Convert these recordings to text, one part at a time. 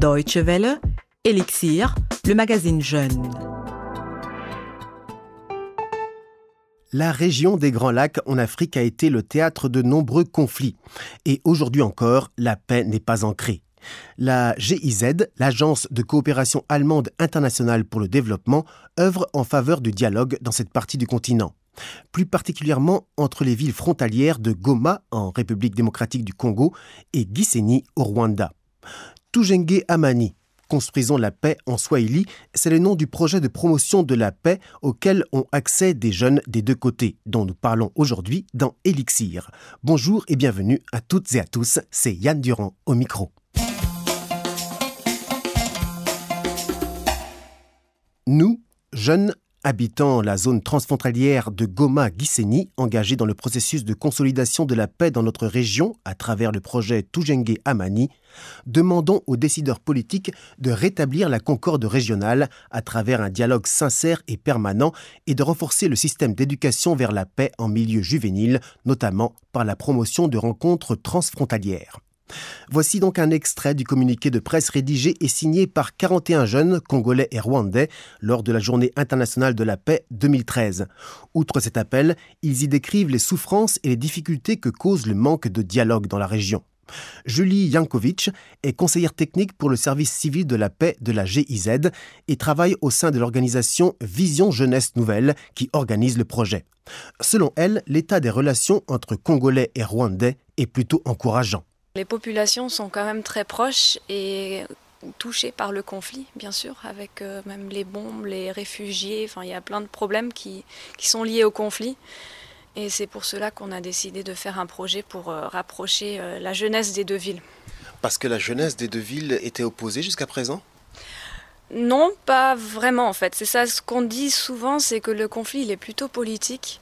Deutsche Welle, Elixir, le magazine Jeune. La région des Grands Lacs en Afrique a été le théâtre de nombreux conflits. Et aujourd'hui encore, la paix n'est pas ancrée. La GIZ, l'Agence de coopération allemande internationale pour le développement, œuvre en faveur du dialogue dans cette partie du continent. Plus particulièrement entre les villes frontalières de Goma en République démocratique du Congo et Gisenyi au Rwanda. Tujenge Amani, Construisons la paix en Swahili, c'est le nom du projet de promotion de la paix auquel ont accès des jeunes des deux côtés, dont nous parlons aujourd'hui dans Elixir. Bonjour et bienvenue à toutes et à tous, c'est Yann Durand au micro. Nous, jeunes Habitant la zone transfrontalière de Goma-Gisenyi, engagés dans le processus de consolidation de la paix dans notre région à travers le projet Tujenge Amani, demandons aux décideurs politiques de rétablir la concorde régionale à travers un dialogue sincère et permanent et de renforcer le système d'éducation vers la paix en milieu juvénile, notamment par la promotion de rencontres transfrontalières. Voici donc un extrait du communiqué de presse rédigé et signé par 41 jeunes congolais et rwandais lors de la Journée internationale de la paix 2013. Outre cet appel, ils y décrivent les souffrances et les difficultés que cause le manque de dialogue dans la région. Julie Yankovic est conseillère technique pour le service civil de la paix de la GIZ et travaille au sein de l'organisation Vision Jeunesse Nouvelle qui organise le projet. Selon elle, l'état des relations entre Congolais et Rwandais est plutôt encourageant. Les populations sont quand même très proches et touchées par le conflit, bien sûr, avec euh, même les bombes, les réfugiés. Enfin, il y a plein de problèmes qui, qui sont liés au conflit. Et c'est pour cela qu'on a décidé de faire un projet pour euh, rapprocher euh, la jeunesse des deux villes. Parce que la jeunesse des deux villes était opposée jusqu'à présent? Non, pas vraiment en fait. C'est ça ce qu'on dit souvent, c'est que le conflit il est plutôt politique.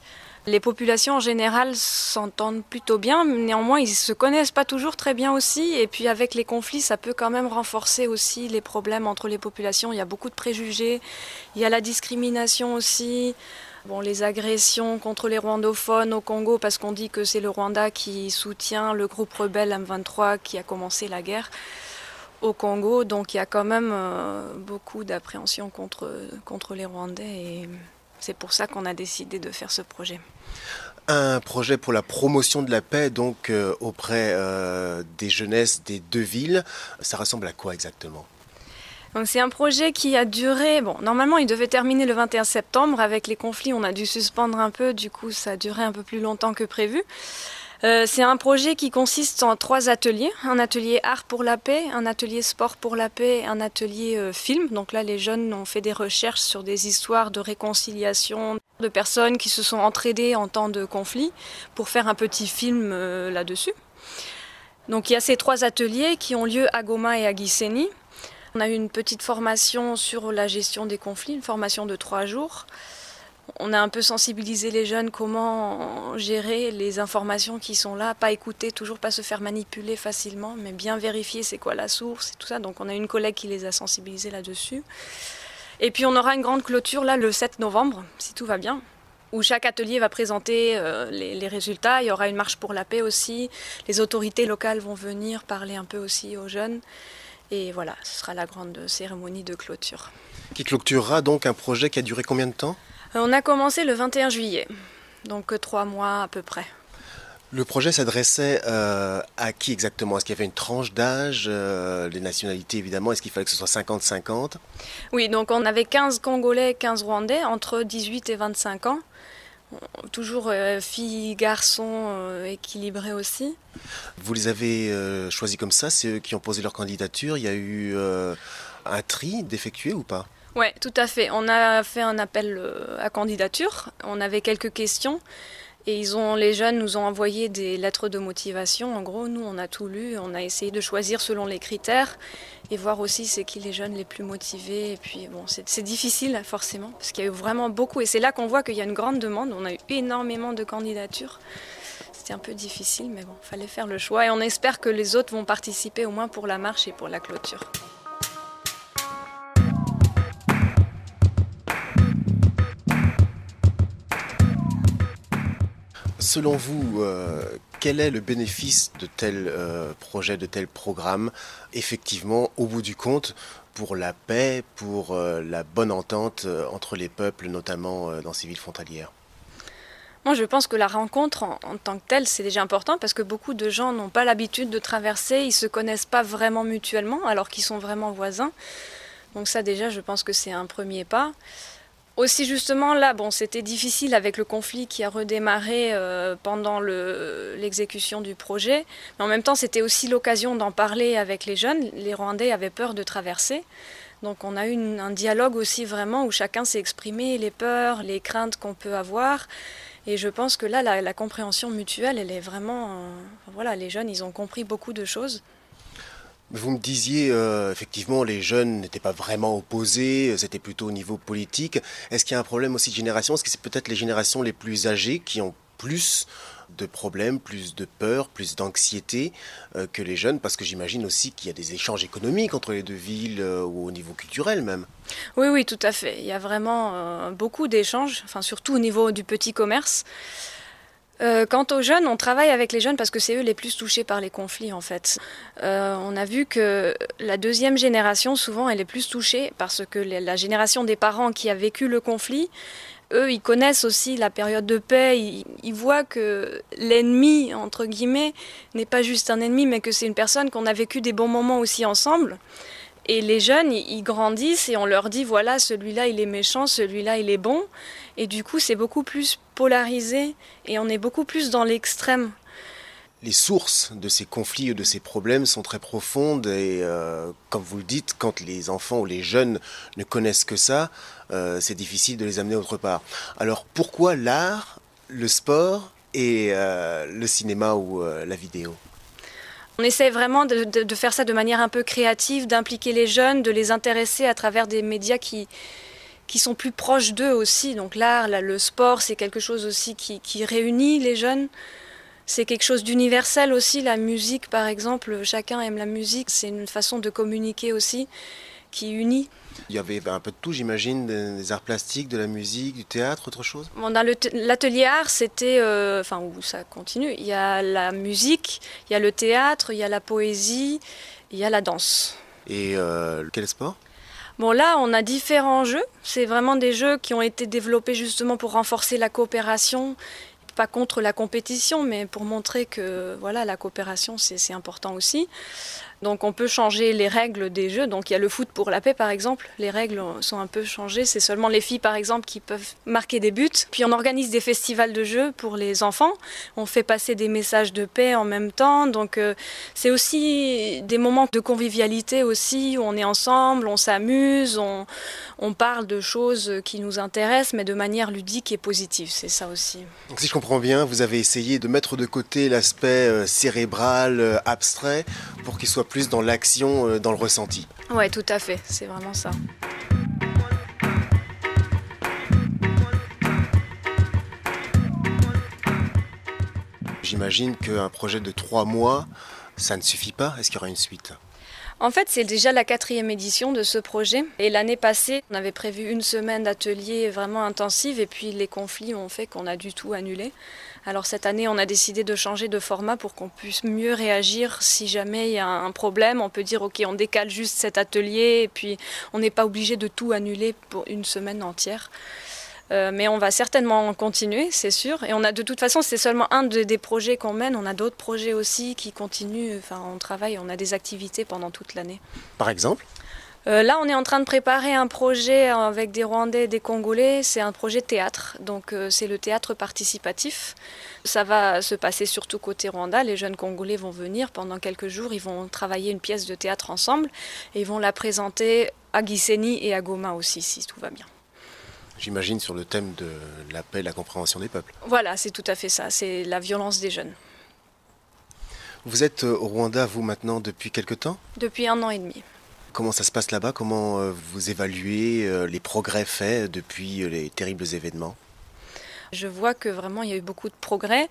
Les populations en général s'entendent plutôt bien, néanmoins ils se connaissent pas toujours très bien aussi. Et puis avec les conflits, ça peut quand même renforcer aussi les problèmes entre les populations. Il y a beaucoup de préjugés, il y a la discrimination aussi. Bon, les agressions contre les rwandophones au Congo, parce qu'on dit que c'est le Rwanda qui soutient le groupe rebelle M23 qui a commencé la guerre au Congo. Donc il y a quand même euh, beaucoup d'appréhension contre, contre les Rwandais. C'est pour ça qu'on a décidé de faire ce projet. Un projet pour la promotion de la paix, donc euh, auprès euh, des jeunesses des deux villes. Ça ressemble à quoi exactement? Donc c'est un projet qui a duré, bon, normalement il devait terminer le 21 septembre, avec les conflits on a dû suspendre un peu, du coup ça a duré un peu plus longtemps que prévu. Euh, c'est un projet qui consiste en trois ateliers. Un atelier art pour la paix, un atelier sport pour la paix, un atelier euh, film. Donc là, les jeunes ont fait des recherches sur des histoires de réconciliation de personnes qui se sont entraidées en temps de conflit pour faire un petit film euh, là-dessus. Donc il y a ces trois ateliers qui ont lieu à Goma et à Gisenyi. On a eu une petite formation sur la gestion des conflits, une formation de trois jours on a un peu sensibilisé les jeunes comment gérer les informations qui sont là, pas écouter, toujours pas se faire manipuler facilement, mais bien vérifier c'est quoi la source et tout ça. Donc on a une collègue qui les a sensibilisés là-dessus. Et puis on aura une grande clôture là le 7 novembre, si tout va bien, où chaque atelier va présenter euh, les, résultats. Il y aura une marche pour la paix aussi. Les autorités locales vont venir parler un peu aussi aux jeunes. Et voilà, ce sera la grande cérémonie de clôture. Qui clôturera donc un projet qui a duré combien de temps? On a commencé le 21 juillet, donc euh, trois mois à peu près. Le projet s'adressait euh, à qui exactement? Est-ce qu'il y avait une tranche d'âge Les nationalités évidemment, est-ce qu'il fallait que ce soit 50-50 Oui, donc on avait 15 Congolais, 15 Rwandais, entre 18 et 25 ans. Toujours filles, garçons équilibrés aussi. Vous les avez choisis comme ça, c'est eux qui ont posé leur candidature? Il y a eu un tri d'effectuer ou pas? Oui, tout à fait. On a fait un appel euh, à candidature. On avait quelques questions. Et ils ont, les jeunes nous ont envoyé des lettres de motivation. En gros, nous, on a tout lu. On a essayé de choisir selon les critères et voir aussi c'est qui les jeunes les plus motivés. Et puis, bon, c'est difficile, forcément, parce qu'il y a eu vraiment beaucoup. Et c'est là qu'on voit qu'il y a une grande demande. On a eu énormément de candidatures. C'était un peu difficile, mais bon, fallait faire le choix. Et on espère que les autres vont participer au moins pour la marche et pour la clôture. Selon vous, euh, quel est le bénéfice de tels euh, projets, de tels programmes, effectivement, au bout du compte, pour la paix, pour euh, la bonne entente entre les peuples, notamment dans ces villes frontalières? Moi, je pense que la rencontre en, en tant que telle, c'est déjà important parce que beaucoup de gens n'ont pas l'habitude de traverser, ils ne se connaissent pas vraiment mutuellement alors qu'ils sont vraiment voisins. Donc ça, déjà, je pense que c'est un premier pas. Aussi justement là, bon, c'était difficile avec le conflit qui a redémarré euh, pendant l'exécution du projet, mais en même temps c'était aussi l'occasion d'en parler avec les jeunes. Les Rwandais avaient peur de traverser, donc on a eu un dialogue aussi vraiment où chacun s'est exprimé les peurs, les craintes qu'on peut avoir. Et je pense que là, la, compréhension mutuelle, elle est vraiment, euh, voilà, les jeunes, ils ont compris beaucoup de choses. Vous me disiez, euh, effectivement, les jeunes n'étaient pas vraiment opposés, c'était plutôt au niveau politique. Est-ce qu'il y a un problème aussi de génération? Est-ce que c'est peut-être les générations les plus âgées qui ont plus de problèmes, plus de peur, plus d'anxiété euh, que les jeunes? Parce que j'imagine aussi qu'il y a des échanges économiques entre les deux villes euh, ou au niveau culturel même. Oui, oui, tout à fait. Il y a vraiment beaucoup d'échanges, enfin, surtout au niveau du petit commerce. Euh, quant aux jeunes, on travaille avec les jeunes parce que c'est eux les plus touchés par les conflits en fait. Euh, on a vu que la deuxième génération, souvent, elle est plus touchée parce que la génération des parents qui a vécu le conflit, eux, ils connaissent aussi la période de paix, ils, voient que l'ennemi, entre guillemets, n'est pas juste un ennemi, mais que c'est une personne qu'on a vécu des bons moments aussi ensemble. Et les jeunes, ils grandissent et on leur dit, voilà, celui-là, il est méchant, celui-là, il est bon. Et du coup, c'est beaucoup plus polarisé et on est beaucoup plus dans l'extrême. Les sources de ces conflits ou de ces problèmes sont très profondes et, euh, comme vous le dites, quand les enfants ou les jeunes ne connaissent que ça, euh, c'est difficile de les amener autre part. Alors pourquoi l'art, le sport et euh, le cinéma ou la vidéo? On essaie vraiment de, de, faire ça de manière un peu créative, d'impliquer les jeunes, de les intéresser à travers des médias qui, qui sont plus proches d'eux aussi. Donc l'art, le sport, c'est quelque chose aussi qui, qui réunit les jeunes. C'est quelque chose d'universel aussi, la musique par exemple, chacun aime la musique, c'est une façon de communiquer aussi qui unit. Il y avait un peu de tout, j'imagine, des arts plastiques, de la musique, du théâtre, autre chose? L'atelier art, c'était, euh, enfin, où ça continue, il y a la musique, il y a le théâtre, il y a la poésie, il y a la danse. Et euh, quel sport? Bon, là, on a différents jeux. C'est vraiment des jeux qui ont été développés justement pour renforcer la coopération, pas contre la compétition, mais pour montrer que voilà, la coopération, c'est important aussi. Donc on peut changer les règles des jeux. Donc il y a le foot pour la paix par exemple. Les règles sont un peu changées. C'est seulement les filles par exemple qui peuvent marquer des buts. Puis on organise des festivals de jeux pour les enfants. On fait passer des messages de paix en même temps. Donc euh, c'est aussi des moments de convivialité aussi où on est ensemble, on s'amuse, on, on parle de choses qui nous intéressent mais de manière ludique et positive. C'est ça aussi. Donc si je comprends bien, vous avez essayé de mettre de côté l'aspect euh, cérébral, euh, abstrait pour qu'il soit plus dans l'action, euh, dans le ressenti. Ouais, tout à fait, c'est vraiment ça. J'imagine qu'un projet de trois mois, ça ne suffit pas. Est-ce qu'il y aura une suite? En fait, c'est déjà la quatrième édition de ce projet. Et l'année passée, on avait prévu une semaine d'atelier vraiment intensive et puis les conflits ont fait qu'on a du tout annulé. Alors cette année, on a décidé de changer de format pour qu'on puisse mieux réagir si jamais il y a un problème. On peut dire, OK, on décale juste cet atelier et puis on n'est pas obligé de tout annuler pour une semaine entière. Euh, mais on va certainement continuer, c'est sûr. Et on a de toute façon, c'est seulement un des projets qu'on mène. On a d'autres projets aussi qui continuent. Enfin, on travaille, on a des activités pendant toute l'année. Par exemple euh, là, on est en train de préparer un projet avec des Rwandais et des Congolais. C'est un projet théâtre, donc euh, c'est le théâtre participatif. Ça va se passer surtout côté Rwanda. Les jeunes Congolais vont venir pendant quelques jours. Ils vont travailler une pièce de théâtre ensemble et ils vont la présenter à Gisenyi et à Goma aussi, si tout va bien. J'imagine sur le thème de la paix et la compréhension des peuples. Voilà, c'est tout à fait ça, c'est la violence des jeunes. Vous êtes euh, au Rwanda, vous, maintenant, depuis quelque temps? Depuis un an et demi. Comment ça se passe là-bas? Comment euh, vous évaluez euh, les progrès faits depuis les terribles événements? Je vois que vraiment il y a eu beaucoup de progrès.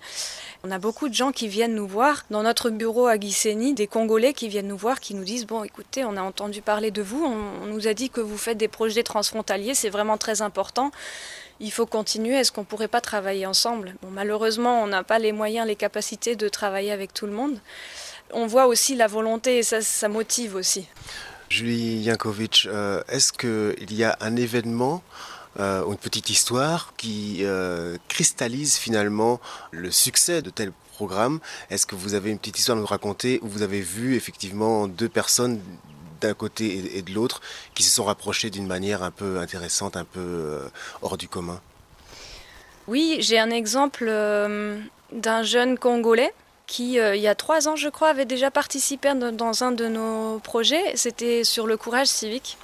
On a beaucoup de gens qui viennent nous voir dans notre bureau à Gisenyi, des Congolais qui viennent nous voir, qui nous disent bon, écoutez, on a entendu parler de vous, on, nous a dit que vous faites des projets transfrontaliers, c'est vraiment très important. Il faut continuer. Est-ce qu'on pourrait pas travailler ensemble? Malheureusement, on n'a pas les moyens, les capacités de travailler avec tout le monde. On voit aussi la volonté et ça, ça motive aussi. Julie Yankovic, euh, est-ce qu'il y a un événement euh, une petite histoire qui euh, cristallise finalement le succès de tel programme. Est-ce que vous avez une petite histoire à nous raconter où vous avez vu effectivement deux personnes d'un côté et de l'autre qui se sont rapprochées d'une manière un peu intéressante, un peu euh, hors du commun? Oui, j'ai un exemple d'un jeune Congolais qui, il y a trois ans, je crois, avait déjà participé dans un de nos projets. C'était sur le courage civique.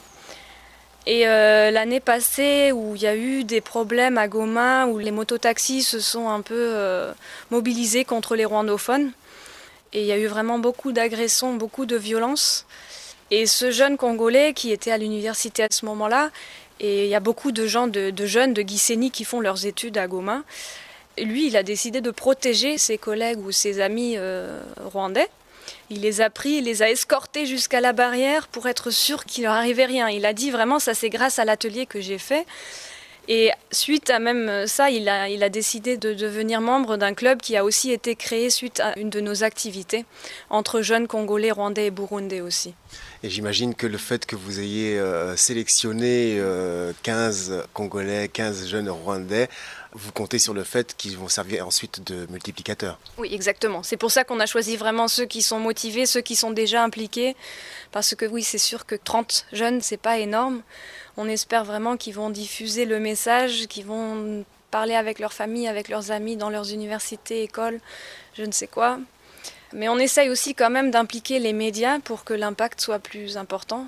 Et euh, l'année passée, où il y a eu des problèmes à Goma, où les mototaxis se sont un peu euh, mobilisés contre les rwandophones, et il y a eu vraiment beaucoup d'agressions, beaucoup de violences. Et ce jeune Congolais qui était à l'université à ce moment-là, et il y a beaucoup de gens, de, jeunes de Gisenyi qui font leurs études à Goma, lui, il a décidé de protéger ses collègues ou ses amis euh, rwandais il les a pris, il les a escortés jusqu'à la barrière pour être sûr qu'il leur arrivait rien. Il a dit vraiment ça c'est grâce à l'atelier que j'ai fait. Et suite à même ça, il a, il a décidé de devenir membre d'un club qui a aussi été créé suite à une de nos activités entre jeunes Congolais, Rwandais et Burundais aussi. Et j'imagine que le fait que vous ayez euh, sélectionné 15 euh, Congolais, 15 jeunes Rwandais, vous comptez sur le fait qu'ils vont servir ensuite de multiplicateurs. Oui, exactement. C'est pour ça qu'on a choisi vraiment ceux qui sont motivés, ceux qui sont déjà impliqués. Parce que oui, c'est sûr que 30 jeunes, c'est pas énorme. On espère vraiment qu'ils vont diffuser le message, qu'ils vont parler avec leurs familles, avec leurs amis, dans leurs universités, écoles, je ne sais quoi. Mais on essaye aussi quand même d'impliquer les médias pour que l'impact soit plus important.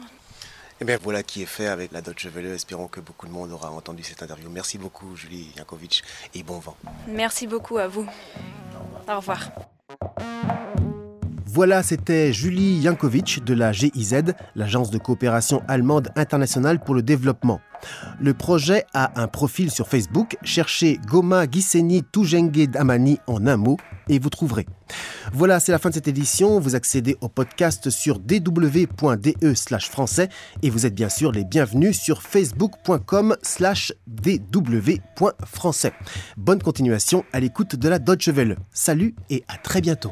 Et eh bien voilà qui est fait avec la Deutsche Welle. Espérons que beaucoup de monde aura entendu cette interview. Merci beaucoup Julie Yankovic et bon vent. Merci beaucoup à vous. Au revoir. Voilà, c'était Julie Yankovic de la GIZ, l'agence de coopération allemande internationale pour le développement. Le projet a un profil sur Facebook. Cherchez Goma Giseni Tujenge Damani en un mot et vous trouverez. Voilà, c'est la fin de cette édition. Vous accédez au podcast sur dw.de slash français et vous êtes bien sûr les bienvenus sur facebook.com slash dw.français. Bonne continuation à l'écoute de la Deutsche Welle. Salut et à très bientôt.